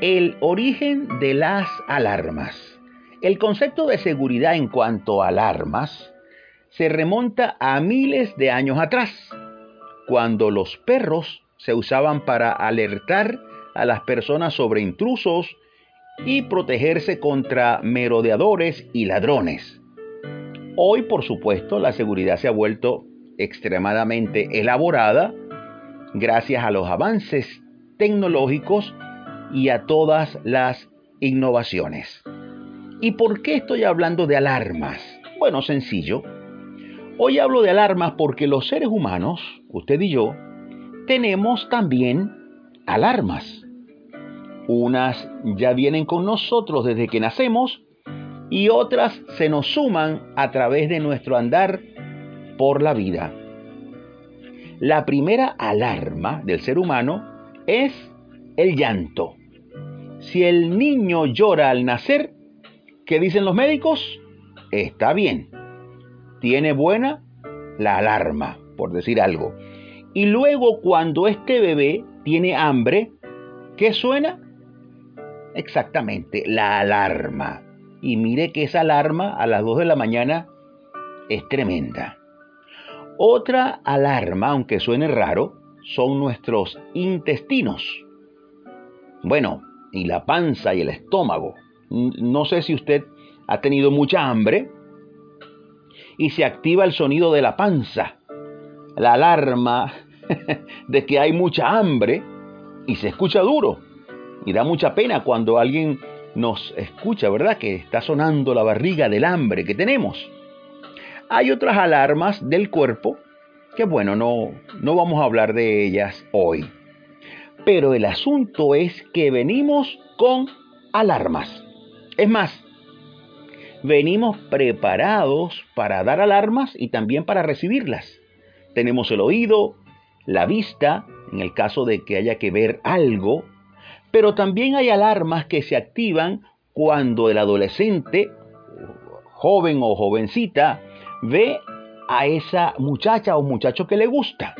El origen de las alarmas. El concepto de seguridad en cuanto a alarmas se remonta a miles de años atrás, cuando los perros se usaban para alertar a las personas sobre intrusos y protegerse contra merodeadores y ladrones. Hoy, por supuesto, la seguridad se ha vuelto extremadamente elaborada gracias a los avances tecnológicos y a todas las innovaciones. ¿Y por qué estoy hablando de alarmas? Bueno, sencillo. Hoy hablo de alarmas porque los seres humanos, usted y yo, tenemos también alarmas. Unas ya vienen con nosotros desde que nacemos y otras se nos suman a través de nuestro andar por la vida. La primera alarma del ser humano es el llanto. Si el niño llora al nacer, ¿qué dicen los médicos? Está bien. Tiene buena la alarma, por decir algo. Y luego cuando este bebé tiene hambre, ¿qué suena? Exactamente, la alarma. Y mire que esa alarma a las 2 de la mañana es tremenda. Otra alarma, aunque suene raro, son nuestros intestinos. Bueno, y la panza y el estómago. No sé si usted ha tenido mucha hambre y se activa el sonido de la panza, la alarma de que hay mucha hambre y se escucha duro. Y da mucha pena cuando alguien nos escucha, ¿verdad? Que está sonando la barriga del hambre que tenemos. Hay otras alarmas del cuerpo que bueno, no, no vamos a hablar de ellas hoy. Pero el asunto es que venimos con alarmas. Es más, venimos preparados para dar alarmas y también para recibirlas. Tenemos el oído, la vista, en el caso de que haya que ver algo, pero también hay alarmas que se activan cuando el adolescente, joven o jovencita, ve a esa muchacha o muchacho que le gusta.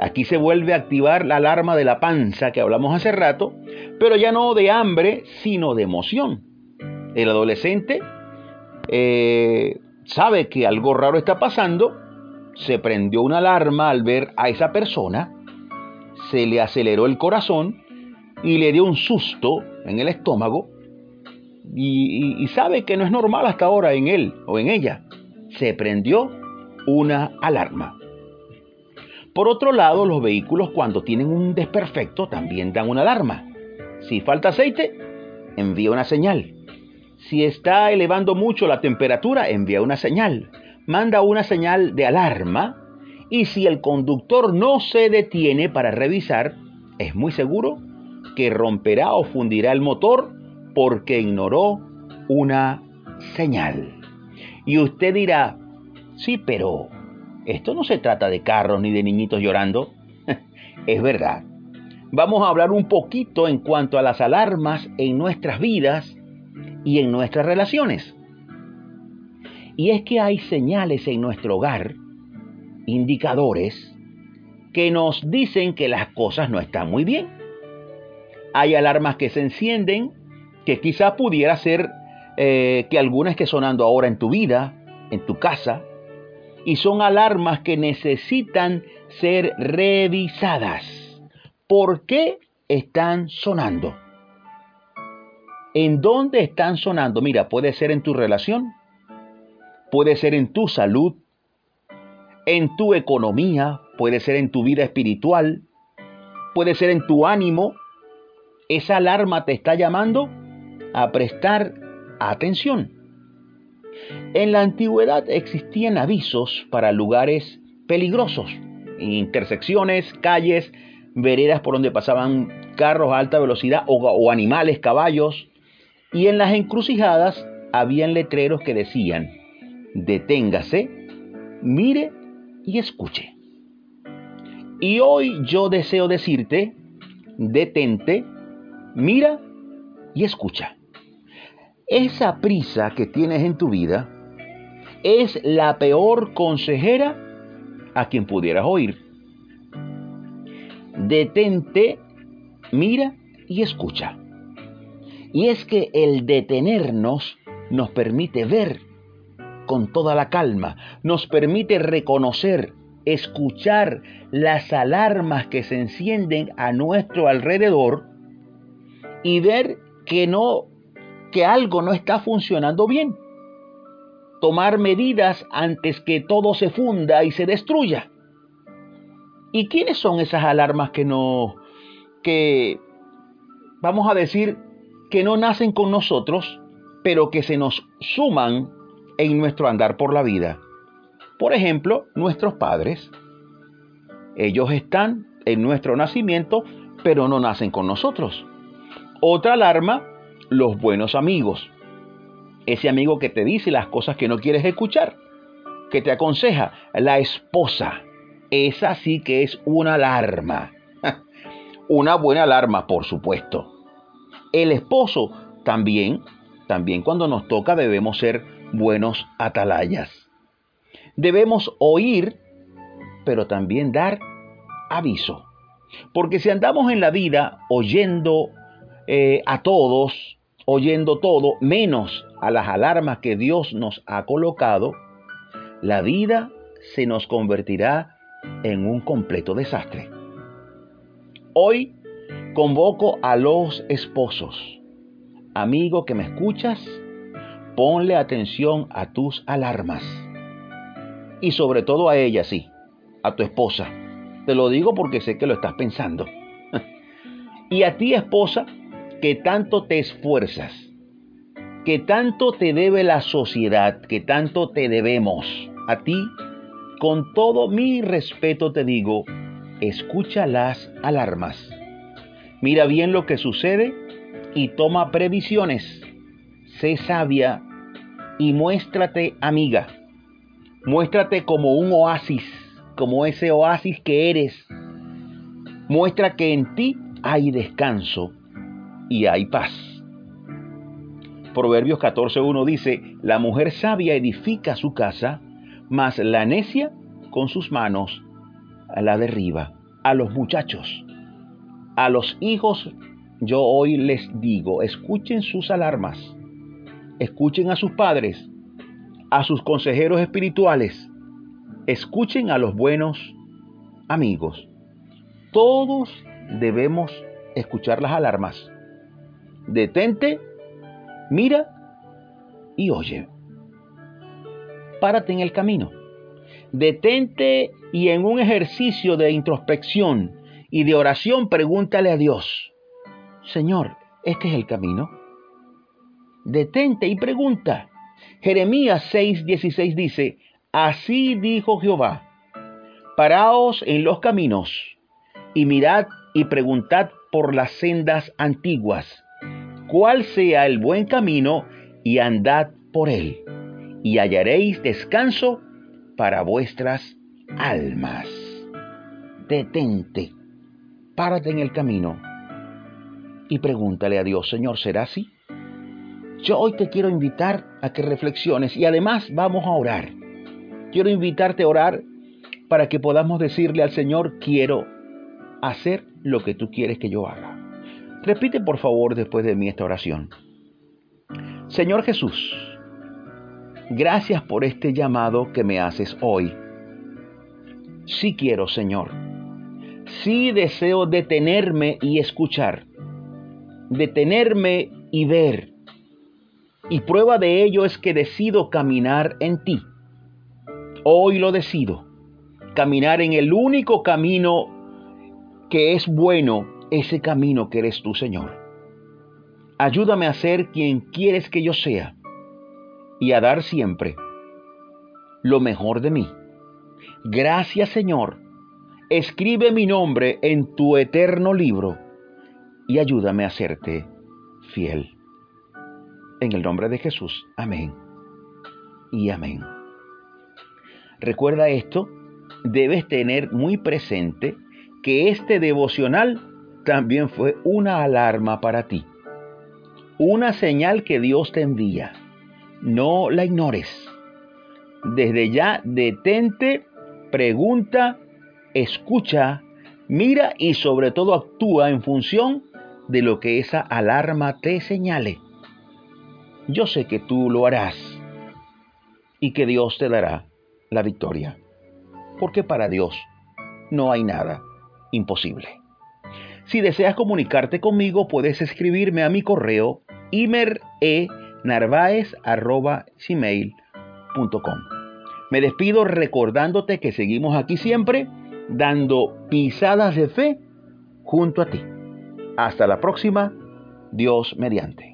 Aquí se vuelve a activar la alarma de la panza que hablamos hace rato, pero ya no de hambre, sino de emoción. El adolescente eh, sabe que algo raro está pasando, se prendió una alarma al ver a esa persona, se le aceleró el corazón y le dio un susto en el estómago y, sabe que no es normal hasta ahora en él o en ella. Se prendió una alarma. Por otro lado, los vehículos cuando tienen un desperfecto también dan una alarma. Si falta aceite, envía una señal. Si está elevando mucho la temperatura, envía una señal. Manda una señal de alarma. Y si el conductor no se detiene para revisar, es muy seguro que romperá o fundirá el motor porque ignoró una señal. Y usted dirá, sí, pero esto no se trata de carros ni de niñitos llorando. es verdad. Vamos a hablar un poquito en cuanto a las alarmas en nuestras vidas y en nuestras relaciones. Y es que hay señales en nuestro hogar, indicadores, que nos dicen que las cosas no están muy bien. Hay alarmas que se encienden, que quizá pudiera ser eh, que alguna esté sonando ahora en tu vida, en tu casa, y son alarmas que necesitan ser revisadas. ¿Por qué están sonando? ¿En dónde están sonando? Mira, puede ser en tu relación, puede ser en tu salud, en tu economía, puede ser en tu vida espiritual, puede ser en tu ánimo. Esa alarma te está llamando a prestar atención. En la antigüedad existían avisos para lugares peligrosos, intersecciones, calles, veredas por donde pasaban carros a alta velocidad o, animales, caballos, y en las encrucijadas habían letreros que decían, deténgase, mire y escuche. Y hoy yo deseo decirte, detente, mira y escucha. Esa prisa que tienes en tu vida es la peor consejera a quien pudieras oír. Detente, mira y escucha. Y es que el detenernos nos permite ver con toda la calma, nos permite reconocer, escuchar las alarmas que se encienden a nuestro alrededor y ver que no que algo no está funcionando bien. Tomar medidas antes que todo se funda y se destruya. ¿Y quiénes son esas alarmas que no que vamos a decir que no nacen con nosotros, pero que se nos suman en nuestro andar por la vida. Por ejemplo, nuestros padres. Ellos están en nuestro nacimiento, pero no nacen con nosotros. Otra alarma, los buenos amigos. Ese amigo que te dice las cosas que no quieres escuchar, que te aconseja. La esposa. Esa sí que es una alarma. Una buena alarma, por supuesto. El esposo también, también cuando nos toca debemos ser buenos atalayas. Debemos oír, pero también dar aviso. Porque si andamos en la vida oyendo eh, a todos, oyendo todo, menos a las alarmas que Dios nos ha colocado, la vida se nos convertirá en un completo desastre. Hoy convoco a los esposos. Amigo que me escuchas, ponle atención a tus alarmas. Y sobre todo a ella, sí, a tu esposa. Te lo digo porque sé que lo estás pensando. y a ti, esposa, que tanto te esfuerzas, que tanto te debe la sociedad, que tanto te debemos. A ti, con todo mi respeto te digo, escucha las alarmas. Mira bien lo que sucede y toma previsiones. Sé sabia y muéstrate amiga. Muéstrate como un oasis, como ese oasis que eres. Muestra que en ti hay descanso y hay paz. Proverbios 14.1 dice, la mujer sabia edifica su casa, mas la necia con sus manos la derriba. A los muchachos, a los hijos, yo hoy les digo, escuchen sus alarmas Escuchen a sus padres, a sus consejeros espirituales. Escuchen a los buenos amigos. Todos debemos escuchar las alarmas. Detente, mira y oye. Párate en el camino. Detente y en un ejercicio de introspección y de oración pregúntale a Dios, Señor, ¿este es el camino? detente y pregunta. Jeremías 6:16 dice, Así dijo Jehová, paraos en los caminos y mirad y preguntad por las sendas antiguas, cuál sea el buen camino y andad por él, y hallaréis descanso para vuestras almas. Detente, párate en el camino y pregúntale a Dios, Señor, ¿será así? Yo hoy te quiero invitar a que reflexiones y además vamos a orar. Quiero invitarte a orar para que podamos decirle al Señor, quiero hacer lo que tú quieres que yo haga. Repite por favor después de mí esta oración. Señor Jesús, gracias por este llamado que me haces hoy. Sí quiero, Señor. Sí deseo detenerme y escuchar. Detenerme y ver y prueba de ello es que decido caminar en ti. Hoy lo decido. Caminar en el único camino que es bueno, ese camino que eres tú, Señor. Ayúdame a ser quien quieres que yo sea y a dar siempre lo mejor de mí. Gracias, Señor. Escribe mi nombre en tu eterno libro y ayúdame a serte fiel. En el nombre de Jesús. Amén. Y amén. Recuerda esto, debes tener muy presente que este devocional también fue una alarma para ti. Una señal que Dios te envía. No la ignores. Desde ya detente, pregunta, escucha, mira y sobre todo actúa en función de lo que esa alarma te señale. Yo sé que tú lo harás y que Dios te dará la victoria, porque para Dios no hay nada imposible. Si deseas comunicarte conmigo, puedes escribirme a mi correo imerenarvaez.gmail.com Me despido recordándote que seguimos aquí siempre dando pisadas de fe junto a ti. Hasta la próxima, Dios mediante.